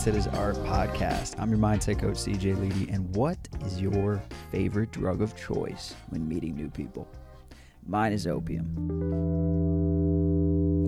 Mindset is Art podcast. I'm your mindset coach, CJ Ledy. And what is your favorite drug of choice when meeting new people? Mine is opium.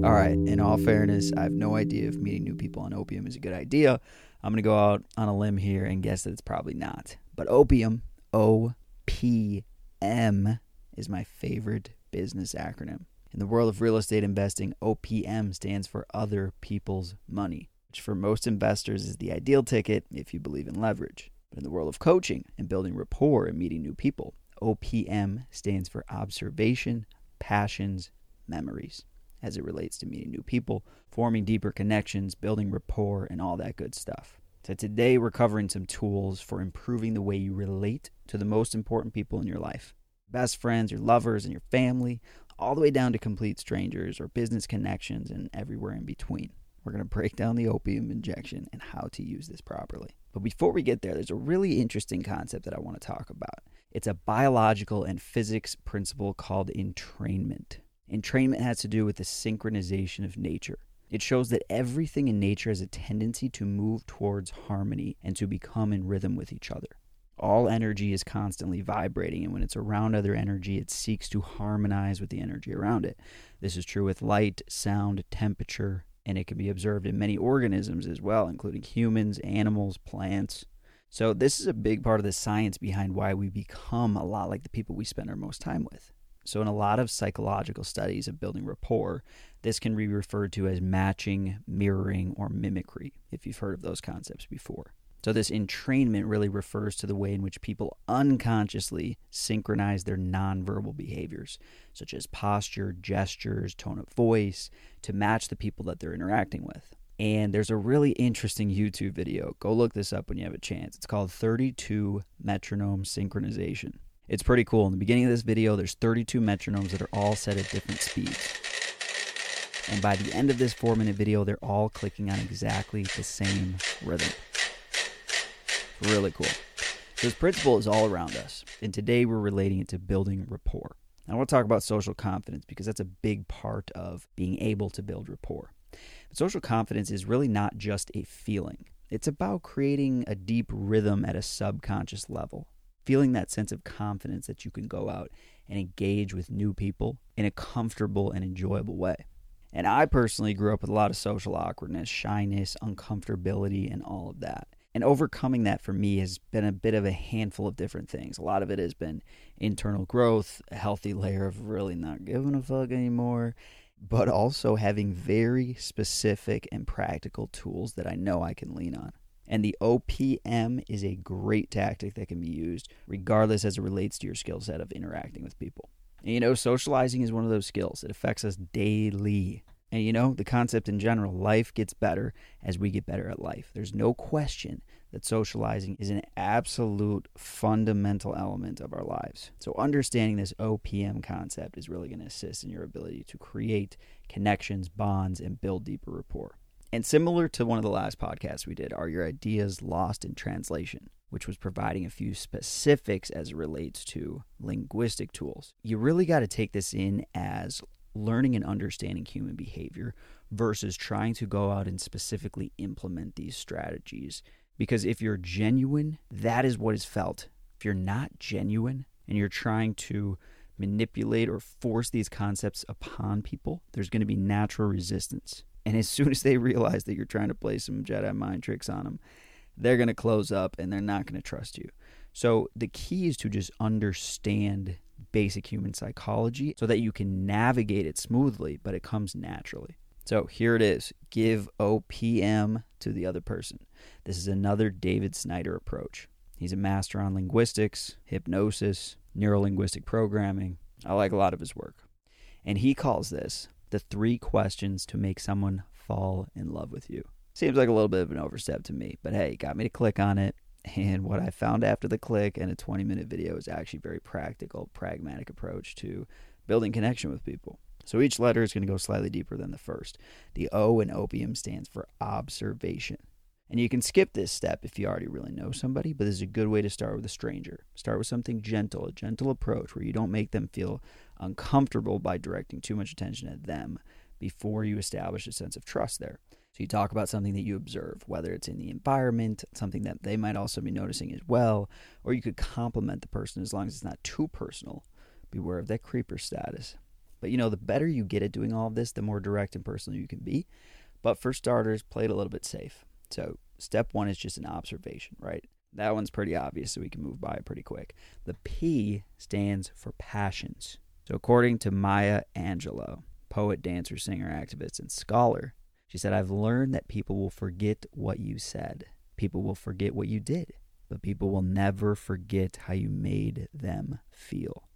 All right, in all fairness, I have no idea if meeting new people on opium is a good idea. I'm going to go out on a limb here and guess that it's probably not. But opium, O P M, is my favorite business acronym. In the world of real estate investing, OPM stands for other people's money, which for most investors is the ideal ticket if you believe in leverage. But in the world of coaching and building rapport and meeting new people, OPM stands for observation, passions, memories as it relates to meeting new people, forming deeper connections, building rapport, and all that good stuff. So, today we're covering some tools for improving the way you relate to the most important people in your life best friends, your lovers, and your family, all the way down to complete strangers or business connections and everywhere in between. We're going to break down the opium injection and how to use this properly. But before we get there, there's a really interesting concept that I want to talk about. It's a biological and physics principle called entrainment. Entrainment has to do with the synchronization of nature. It shows that everything in nature has a tendency to move towards harmony and to become in rhythm with each other. All energy is constantly vibrating, and when it's around other energy, it seeks to harmonize with the energy around it. This is true with light, sound, temperature, and it can be observed in many organisms as well, including humans, animals, plants. So, this is a big part of the science behind why we become a lot like the people we spend our most time with. So, in a lot of psychological studies of building rapport, this can be referred to as matching, mirroring, or mimicry, if you've heard of those concepts before. So, this entrainment really refers to the way in which people unconsciously synchronize their nonverbal behaviors, such as posture, gestures, tone of voice, to match the people that they're interacting with. And there's a really interesting YouTube video. Go look this up when you have a chance. It's called 32 Metronome Synchronization. It's pretty cool. In the beginning of this video, there's 32 metronomes that are all set at different speeds. And by the end of this four minute video, they're all clicking on exactly the same rhythm. Really cool. So This principle is all around us. And today we're relating it to building rapport. I want to talk about social confidence because that's a big part of being able to build rapport. But social confidence is really not just a feeling, it's about creating a deep rhythm at a subconscious level feeling that sense of confidence that you can go out and engage with new people in a comfortable and enjoyable way. And I personally grew up with a lot of social awkwardness, shyness, uncomfortability, and all of that. And overcoming that for me has been a bit of a handful of different things. A lot of it has been internal growth, a healthy layer of really not giving a fuck anymore, but also having very specific and practical tools that I know I can lean on. And the OPM is a great tactic that can be used regardless as it relates to your skill set of interacting with people. And, you know, socializing is one of those skills. It affects us daily. And you know, the concept in general, life gets better as we get better at life. There's no question that socializing is an absolute fundamental element of our lives. So, understanding this OPM concept is really going to assist in your ability to create connections, bonds, and build deeper rapport. And similar to one of the last podcasts we did, are your ideas lost in translation, which was providing a few specifics as it relates to linguistic tools. You really got to take this in as learning and understanding human behavior versus trying to go out and specifically implement these strategies. Because if you're genuine, that is what is felt. If you're not genuine and you're trying to manipulate or force these concepts upon people, there's going to be natural resistance. And as soon as they realize that you're trying to play some Jedi mind tricks on them, they're going to close up and they're not going to trust you. So the key is to just understand basic human psychology so that you can navigate it smoothly, but it comes naturally. So here it is give OPM to the other person. This is another David Snyder approach. He's a master on linguistics, hypnosis, neurolinguistic programming. I like a lot of his work. And he calls this the three questions to make someone fall in love with you. Seems like a little bit of an overstep to me, but hey, got me to click on it. And what I found after the click and a 20 minute video is actually very practical, pragmatic approach to building connection with people. So each letter is going to go slightly deeper than the first. The O in opium stands for observation. And you can skip this step if you already really know somebody, but this is a good way to start with a stranger. Start with something gentle, a gentle approach where you don't make them feel uncomfortable by directing too much attention at them before you establish a sense of trust there. So you talk about something that you observe, whether it's in the environment, something that they might also be noticing as well, or you could compliment the person as long as it's not too personal. Beware of that creeper status. But you know, the better you get at doing all of this, the more direct and personal you can be. But for starters, play it a little bit safe. So step one is just an observation, right? That one's pretty obvious, so we can move by it pretty quick. The P stands for passions. So according to Maya Angelou, poet, dancer, singer, activist, and scholar, she said, I've learned that people will forget what you said. People will forget what you did, but people will never forget how you made them feel.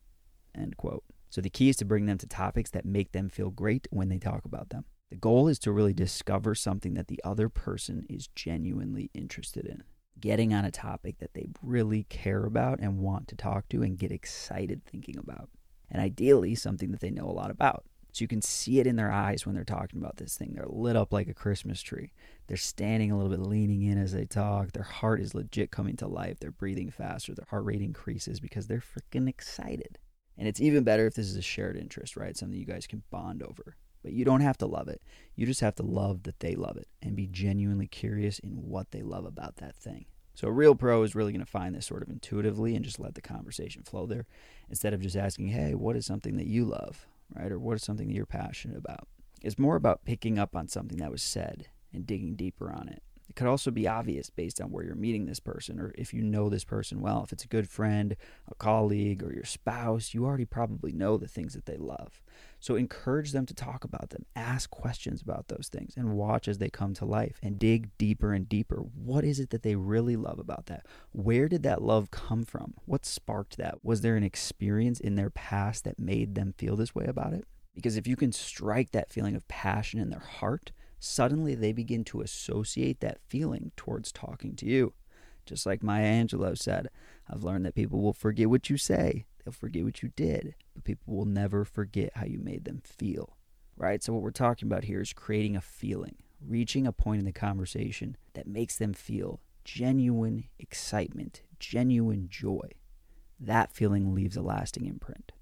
End quote. So the key is to bring them to topics that make them feel great when they talk about them. The goal is to really discover something that the other person is genuinely interested in. Getting on a topic that they really care about and want to talk to and get excited thinking about. And ideally, something that they know a lot about. So you can see it in their eyes when they're talking about this thing. They're lit up like a Christmas tree. They're standing a little bit leaning in as they talk. Their heart is legit coming to life. They're breathing faster. Their heart rate increases because they're freaking excited. And it's even better if this is a shared interest, right? Something you guys can bond over. But you don't have to love it. You just have to love that they love it and be genuinely curious in what they love about that thing. So a real pro is really going to find this sort of intuitively and just let the conversation flow there instead of just asking, "Hey, what is something that you love?" Right? Or what is something that you're passionate about? It's more about picking up on something that was said and digging deeper on it. It could also be obvious based on where you're meeting this person or if you know this person well. If it's a good friend, a colleague, or your spouse, you already probably know the things that they love. So encourage them to talk about them, ask questions about those things, and watch as they come to life and dig deeper and deeper. What is it that they really love about that? Where did that love come from? What sparked that? Was there an experience in their past that made them feel this way about it? Because if you can strike that feeling of passion in their heart, suddenly they begin to associate that feeling towards talking to you. Just like Maya Angelou said, I've learned that people will forget what you say, they'll forget what you did, but people will never forget how you made them feel. Right? So, what we're talking about here is creating a feeling, reaching a point in the conversation that makes them feel genuine excitement, genuine joy. That feeling leaves a lasting imprint.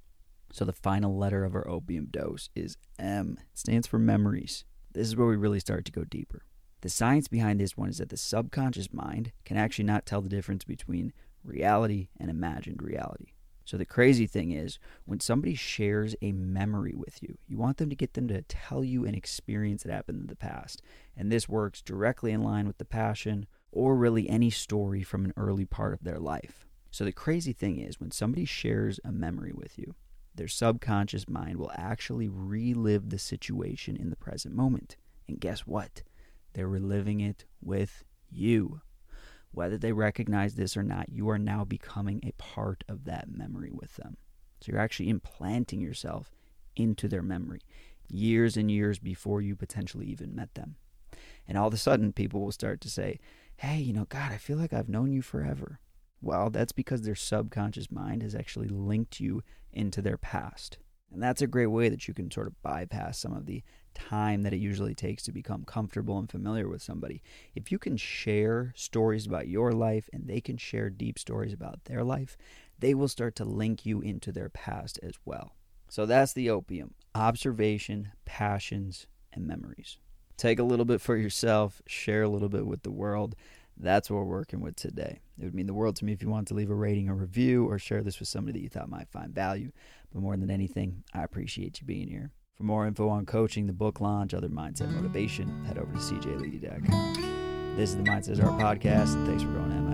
So, the final letter of our opium dose is M. It stands for memories. This is where we really start to go deeper. The science behind this one is that the subconscious mind can actually not tell the difference between reality and imagined reality. So the crazy thing is, when somebody shares a memory with you, you want them to get them to tell you an experience that happened in the past. And this works directly in line with the passion or really any story from an early part of their life. So the crazy thing is, when somebody shares a memory with you, their subconscious mind will actually relive the situation in the present moment. And guess what? They're reliving it with you. Whether they recognize this or not, you are now becoming a part of that memory with them. So you're actually implanting yourself into their memory years and years before you potentially even met them. And all of a sudden, people will start to say, Hey, you know, God, I feel like I've known you forever. Well, that's because their subconscious mind has actually linked you into their past. And that's a great way that you can sort of bypass some of the time that it usually takes to become comfortable and familiar with somebody. If you can share stories about your life and they can share deep stories about their life, they will start to link you into their past as well. So that's the opium observation, passions, and memories. Take a little bit for yourself, share a little bit with the world. That's what we're working with today. It would mean the world to me if you want to leave a rating or review or share this with somebody that you thought might find value. But more than anything, I appreciate you being here. For more info on coaching, the book launch, other mindset motivation, head over to cjledy.com. This is the Mindset Art Podcast. Thanks for going, Emma.